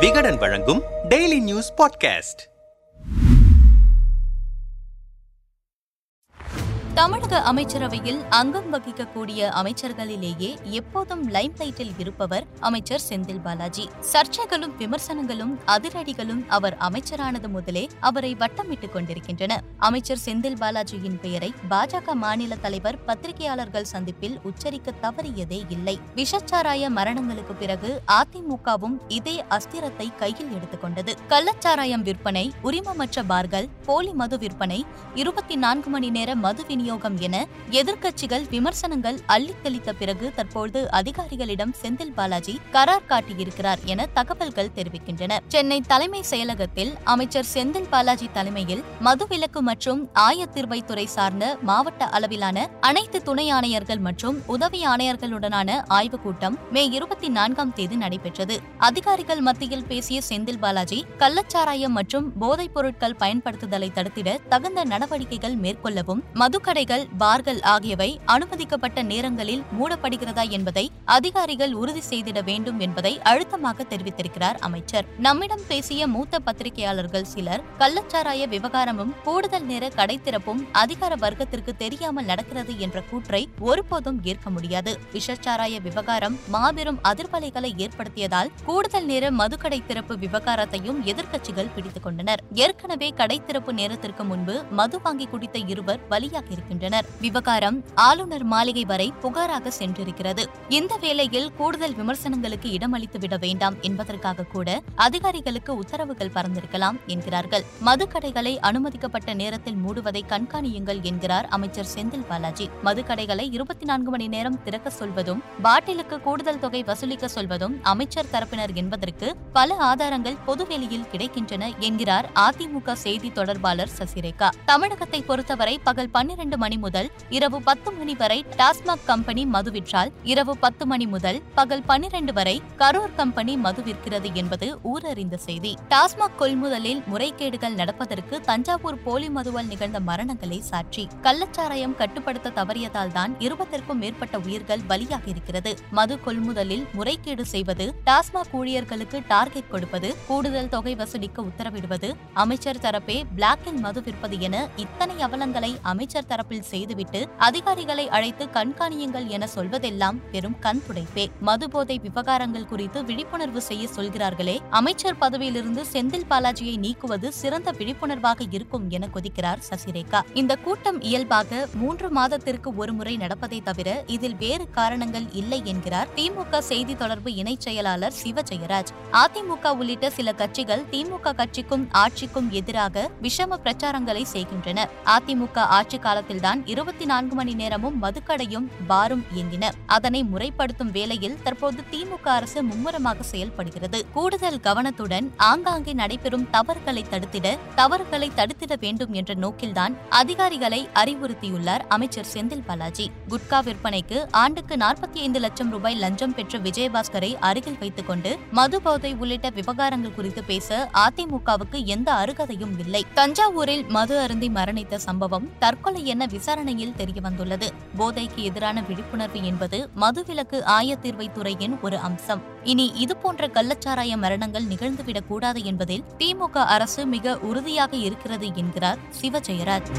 விகடன் வழங்கும் daily news podcast தமிழக அமைச்சரவையில் அங்கம் வகிக்கக்கூடிய அமைச்சர்களிலேயே எப்போதும் லைம் லைட்டில் இருப்பவர் அமைச்சர் செந்தில் பாலாஜி. சர்ச்சைகளும் விமர்சனங்களும் அதிரடிகளும் அவர் அமைச்சரானது முதலே அவரை வட்டமிட்டுக் கொண்டிருக்கின்றன. அமைச்சர் செந்தில் பாலாஜியின் பெயரை பாஜக மாநில தலைவர் பத்திரிகையாளர்கள் சந்திப்பில் உச்சரிக்க தவறியதே இல்லை. விஷச்சாராய மரணங்களுக்கு பிறகு அதிமுகவும் இதே அஸ்திரத்தை கையில் எடுத்துக்கொண்டது கள்ளச்சாராயம் விற்பனை உரிமமற்ற பார்கள் போலி மது விற்பனை இருபத்தி நான்கு மணி நேர மது விநியோகம் என எதிர்க்கட்சிகள் விமர்சனங்கள் அள்ளித்தளித்த பிறகு தற்போது அதிகாரிகளிடம் செந்தில் பாலாஜி கரார் காட்டியிருக்கிறார் என தகவல்கள் தெரிவிக்கின்றன. சென்னை தலைமை செயலகத்தில் அமைச்சர் செந்தில் பாலாஜி தலைமையில் மதுவிலக்கு மற்றும் ஆயத்தீர்வைத்துறை சார்ந்த மாவட்ட அளவிலான அனைத்து துணை ஆணையர்கள் மற்றும் உதவி ஆணையர்களுடனான ஆய்வுக் கூட்டம் மே இருபத்தி நான்காம் தேதி நடைபெற்றது. அதிகாரிகள் மத்தியில் பேசிய செந்தில் பாலாஜி கள்ளச்சாராயம் மற்றும் போதைப் பொருட்கள் பயன்படுத்துதலை தடுத்திட தகுந்த நடவடிக்கைகள் மேற்கொள்ளவும் மதுக்கடைகள் பார்கள் ஆகியவை அனுமதிக்கப்பட்ட நேரங்களில் மூடப்படுகிறதா என்பதை அதிகாரிகள் உறுதி செய்திட வேண்டும் என்பதை அழுத்தமாக தெரிவித்திருக்கிறார் அமைச்சர். நம்மிடம் பேசிய மூத்த பத்திரிகையாளர்கள் சிலர் கள்ளச்சாராய விவகாரமும் கூடுதல் நேர கடை திறப்பும் அதிகார வர்க்கத்திற்கு தெரியாமல் நடக்கிறது என்ற கூற்றை ஒருபோதும் ஏற்க முடியாது. விஷச்சாராய விவகாரம் மாபெரும் அதிர்வலைகளை ஏற்படுத்தியதால் கூடுதல் நேர மதுக்கடை திறப்பு விவகாரத்தையும் எதிர்க்கட்சிகள் பிடித்துக் கொண்டனர். ஏற்கனவே கடை திறப்பு நேரத்திற்கு முன்பு மது வாங்கி குடித்த இருவர் பலியாகி இருக்கின்றனர். விவகாரம் ஆளுநர் மாளிகை வரை புகாராக சென்றிருக்கிறது. இந்த வேளையில் கூடுதல் விமர்சனங்களுக்கு இடமளித்து விட வேண்டாம் என்பதற்காக கூட அதிகாரிகளுக்கு உத்தரவுகள் பறந்திருக்கலாம் என்கிறார்கள். மதுக்கடைகளை அனுமதிக்கப்பட்ட நேரத்தில் மூடுவதை கண்காணியுங்கள் என்கிறார் அமைச்சர் செந்தில் பாலாஜி. மதுக்கடைகளை இருபத்தி நான்கு மணி நேரம் திறக்க சொல்வதும் பாட்டிலுக்கு கூடுதல் தொகை வசூலிக்க சொல்வதும் அமைச்சர் தரப்பினர் என்பதற்கு பல ஆதாரங்கள் பொதுவெளியில் கிடைக்கின்றன என்கிறார் அதிமுக செய்தி தொடர்பாளர் சசிரேகா. தமிழகத்தை பொறுத்தவரை பகல் பன்னிரண்டு மணி முதல் இரவு பத்து மணி வரை டாஸ்மாக் கம்பெனி மது விற்றால் இரவு பத்து மணி முதல் பகல் பன்னிரண்டு வரை கரூர் கம்பெனி மது விற்கிறது என்பது ஊரறிந்த செய்தி. டாஸ்மாக் கொள்முதலில் முறைகேடுகள் நடப்பதற்கு தஞ்சாவூர் போலி மதுவால் நிகழ்ந்த மரணங்களே சாட்சி. கள்ளச்சாராயம் கட்டுப்படுத்த தவறியதால் தான் இருபத்திற்கும் மேற்பட்ட உயிர்கள் பலியாக இருக்கிறது. மது கொள்முதலில் முறைகேடு செய்வது டாஸ்மாக் ஊழியர்களுக்கு டார்கெட் கொடுப்பது கூடுதல் தொகை வசூலிக்க உத்தரவிடுவது அமைச்சர் தரப்பே பிளாக்கில் மது விற்பது என இத்தனை அவலங்களை அமைச்சர் தரப்பில் செய்துவிட்டு அதிகாரிகளை அழைத்து கண்காணியுங்கள் என சொல்வதெல்லாம் பெரும் கண் துடைப்பே மது போதை விவகாரங்கள் குறித்து விழிப்புணர்வு செய்ய சொல்கிறார்களே அமைச்சர் பதவியிலிருந்து செந்தில் பாலாஜியை நீக்குவது சிறந்த விழிப்புணர்வாக இருக்கும் என கொதி கொதிக்கிறார் சசிரேகா. இந்த கூட்டம் இயல்பாக மூன்று மாதத்திற்கு ஒருமுறை நடப்பதை தவிர இதில் வேறு காரணங்கள் இல்லை என்கிறார் திமுக செய்தி தொடர்பு இணைச் செயலாளர் சிவ ஜெயராஜ் அதிமுக உள்ளிட்ட சில கட்சிகள் திமுக கட்சிக்கும் ஆட்சிக்கும் எதிராக விஷம பிரச்சாரங்களை செய்கின்றன. அதிமுக ஆட்சி காலத்தில்தான் இருபத்தி நான்கு மணி நேரமும் மதுக்கடையும் பாரும் இயங்கின. அதனை முறைப்படுத்தும் வேளையில் தற்போது திமுக அரசு மும்முரமாக செயல்படுகிறது. கூடுதல் கவனத்துடன் ஆங்காங்கே நடைபெறும் தவறுகளை தடுத்திட தவறுகளை தடுத்திட வேண்டும் என்ற நோக்கில்தான் அதிகாரிகளை அறிவுறுத்தியுள்ளார் அமைச்சர் செந்தில் பாலாஜி. குட்கா விற்பனைக்கு ஆண்டுக்கு நாற்பத்தி ஐந்து லட்சம் ரூபாய் லஞ்சம் பெற்ற விஜயபாஸ்கரை அருகில் வைத்துக் கொண்டு மது போதை உள்ளிட்ட விவகாரங்கள் குறித்து பேச அதிமுகவுக்கு எந்த அருகதையும் இல்லை. தஞ்சாவூரில் மது அருந்தி மரணித்த சம்பவம் தற்கொலை என விசாரணையில் தெரியவந்துள்ளது. போதைக்கு எதிரான விழிப்புணர்வு என்பது மதுவிலக்கு ஆயத்தீர்வை துறையின் ஒரு அம்சம். இனி இதுபோன்ற கள்ளச்சாராய மரணங்கள் நிகழ்ந்துவிடக் கூடாது என்பதில் திமுக அரசு மிக உறுதியாக இருக்கிறது என்கிறார் சிவஜெயராஜ்